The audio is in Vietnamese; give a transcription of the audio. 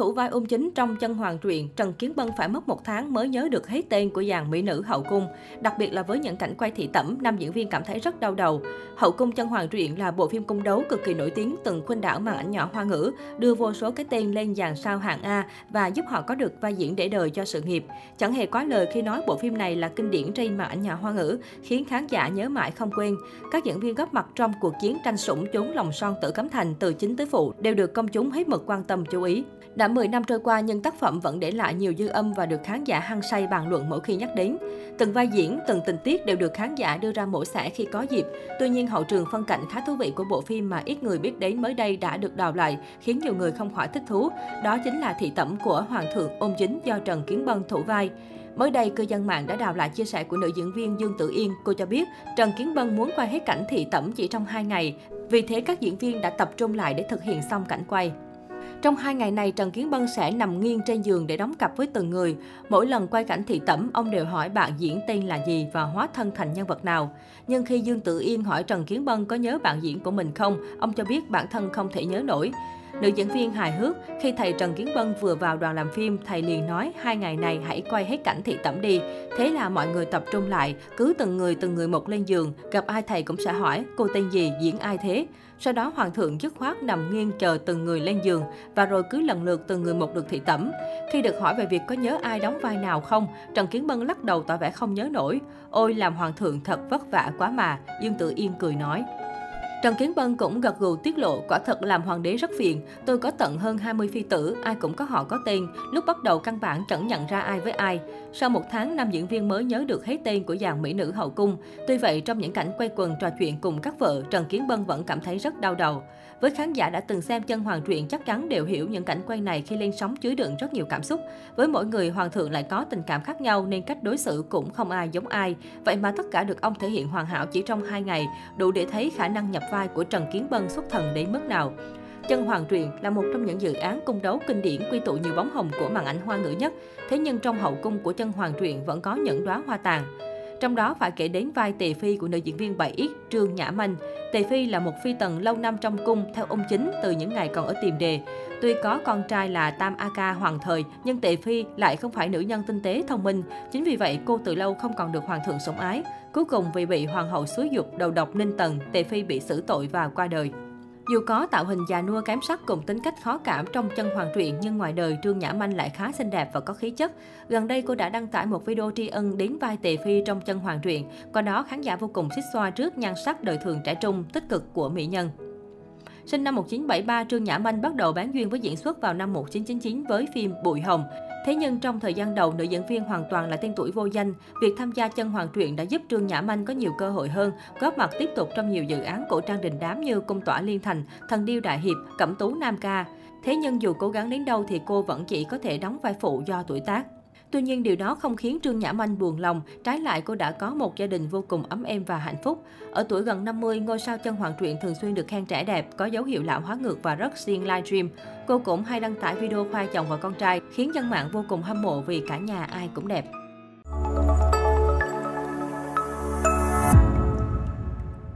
Thủ vai ung chính trong chân hoàng truyện, Trần Kiến Bân phải mất một tháng mới nhớ được hết tên của dàn mỹ nữ hậu cung. Đặc biệt là với những cảnh quay thị tẩm, nam diễn viên cảm thấy rất đau đầu. Hậu cung chân hoàng truyện là bộ phim cung đấu cực kỳ nổi tiếng từng khuynh đảo màn ảnh nhỏ hoa ngữ, đưa vô số cái tên lên dàn sao hạng A và giúp họ có được vai diễn để đời cho sự nghiệp. Chẳng hề quá lời khi nói bộ phim này là kinh điển trên màn ảnh nhỏ hoa ngữ, khiến khán giả nhớ mãi không quên. Các diễn viên góp mặt trong cuộc chiến tranh sủng chốn lòng son tử cấm thành từ chính tới phụ đều được công chúng hết mực quan tâm chú ý. đảm 10 năm trôi qua nhưng tác phẩm vẫn để lại nhiều dư âm và được khán giả hăng say bàn luận mỗi khi nhắc đến. Từng vai diễn, từng tình tiết đều được khán giả đưa ra mổ xẻ khi có dịp. Tuy nhiên hậu trường phân cảnh khá thú vị của bộ phim mà ít người biết đến mới đây đã được đào lại, khiến nhiều người không khỏi thích thú. Đó chính là thị tẩm của Hoàng thượng ôm chính do Trần Kiến Bân thủ vai. Mới đây, cư dân mạng đã đào lại chia sẻ của nữ diễn viên Dương Tử Yên. Cô cho biết Trần Kiến Bân muốn quay hết cảnh thị tẩm chỉ trong 2 ngày. Vì thế các diễn viên đã tập trung lại để thực hiện xong cảnh quay. Trong hai ngày này, Trần Kiến Bân sẽ nằm nghiêng trên giường để đóng cặp với từng người. Mỗi lần quay cảnh thị tẩm, ông đều hỏi bạn diễn tên là gì và hóa thân thành nhân vật nào. Nhưng khi Dương Tự Yên hỏi Trần Kiến Bân có nhớ bạn diễn của mình không, ông cho biết bản thân không thể nhớ nổi. Nữ diễn viên hài hước, khi thầy Trần Kiến Bân vừa vào đoàn làm phim, thầy liền nói hai ngày này hãy quay hết cảnh thị tẩm đi. Thế là mọi người tập trung lại, cứ từng người từng người một lên giường, gặp ai thầy cũng sẽ hỏi cô tên gì, diễn ai thế. Sau đó hoàng thượng dứt khoát nằm nghiêng chờ từng người lên giường và rồi cứ lần lượt từng người một được thị tẩm. Khi được hỏi về việc có nhớ ai đóng vai nào không, Trần Kiến Bân lắc đầu tỏ vẻ không nhớ nổi. Ôi làm hoàng thượng thật vất vả quá mà, Dương Tử Yên cười nói. Trần Kiến Bân cũng gật gù tiết lộ, quả thật làm hoàng đế rất phiền. Tôi có tận hơn 20 phi tử, ai cũng có họ có tên. Lúc bắt đầu căn bản chẳng nhận ra ai với ai. Sau một tháng, nam diễn viên mới nhớ được hết tên của dàn mỹ nữ hậu cung. Tuy vậy, trong những cảnh quay quần trò chuyện cùng các vợ, Trần Kiến Bân vẫn cảm thấy rất đau đầu. Với khán giả đã từng xem chân hoàng truyện chắc chắn đều hiểu những cảnh quay này khi lên sóng chứa đựng rất nhiều cảm xúc. Với mỗi người, hoàng thượng lại có tình cảm khác nhau nên cách đối xử cũng không ai giống ai. Vậy mà tất cả được ông thể hiện hoàn hảo chỉ trong hai ngày, đủ để thấy khả năng nhập vai của Trần Kiến Bân xuất thần đến mức nào. Chân Hoàng Truyền là một trong những dự án cung đấu kinh điển quy tụ nhiều bóng hồng của màn ảnh hoa ngữ nhất. Thế nhưng trong hậu cung của Chân Hoàng Truyền vẫn có những đóa hoa tàn. Trong đó phải kể đến vai Tề Phi của nữ diễn viên 7X Trương Nhã Minh. Tề Phi là một phi tần lâu năm trong cung theo ông chính từ những ngày còn ở tiền đề. Tuy có con trai là Tam A Ca hoàng thời, nhưng Tề Phi lại không phải nữ nhân tinh tế thông minh. Chính vì vậy, cô từ lâu không còn được hoàng thượng sủng ái. Cuối cùng vì bị hoàng hậu xúi dục đầu độc ninh tần, Tề Phi bị xử tội và qua đời. Dù có tạo hình già nua kém sắc cùng tính cách khó cảm trong chân hoàng truyện nhưng ngoài đời Trương Nhã Manh lại khá xinh đẹp và có khí chất. Gần đây cô đã đăng tải một video tri ân đến vai Tề Phi trong chân hoàng truyện. Qua đó khán giả vô cùng xích xoa trước nhan sắc đời thường trẻ trung, tích cực của mỹ nhân. Sinh năm 1973, Trương Nhã Manh bắt đầu bán duyên với diễn xuất vào năm 1999 với phim Bụi Hồng. Thế nhưng trong thời gian đầu, nữ diễn viên hoàn toàn là tên tuổi vô danh. Việc tham gia chân hoàng truyện đã giúp Trương Nhã Manh có nhiều cơ hội hơn, góp mặt tiếp tục trong nhiều dự án cổ trang đình đám như Cung tỏa Liên Thành, Thần điêu đại hiệp, Cẩm tú Nam ca. Thế nhưng dù cố gắng đến đâu thì cô vẫn chỉ có thể đóng vai phụ do tuổi tác. Tuy nhiên điều đó không khiến Trương Nhã Manh buồn lòng, trái lại cô đã có một gia đình vô cùng ấm êm và hạnh phúc. Ở tuổi gần 50, ngôi sao chân hoàng truyện thường xuyên được khen trẻ đẹp, có dấu hiệu lão hóa ngược và rất siêng livestream. Cô cũng hay đăng tải video khoa chồng và con trai, khiến dân mạng vô cùng hâm mộ vì cả nhà ai cũng đẹp.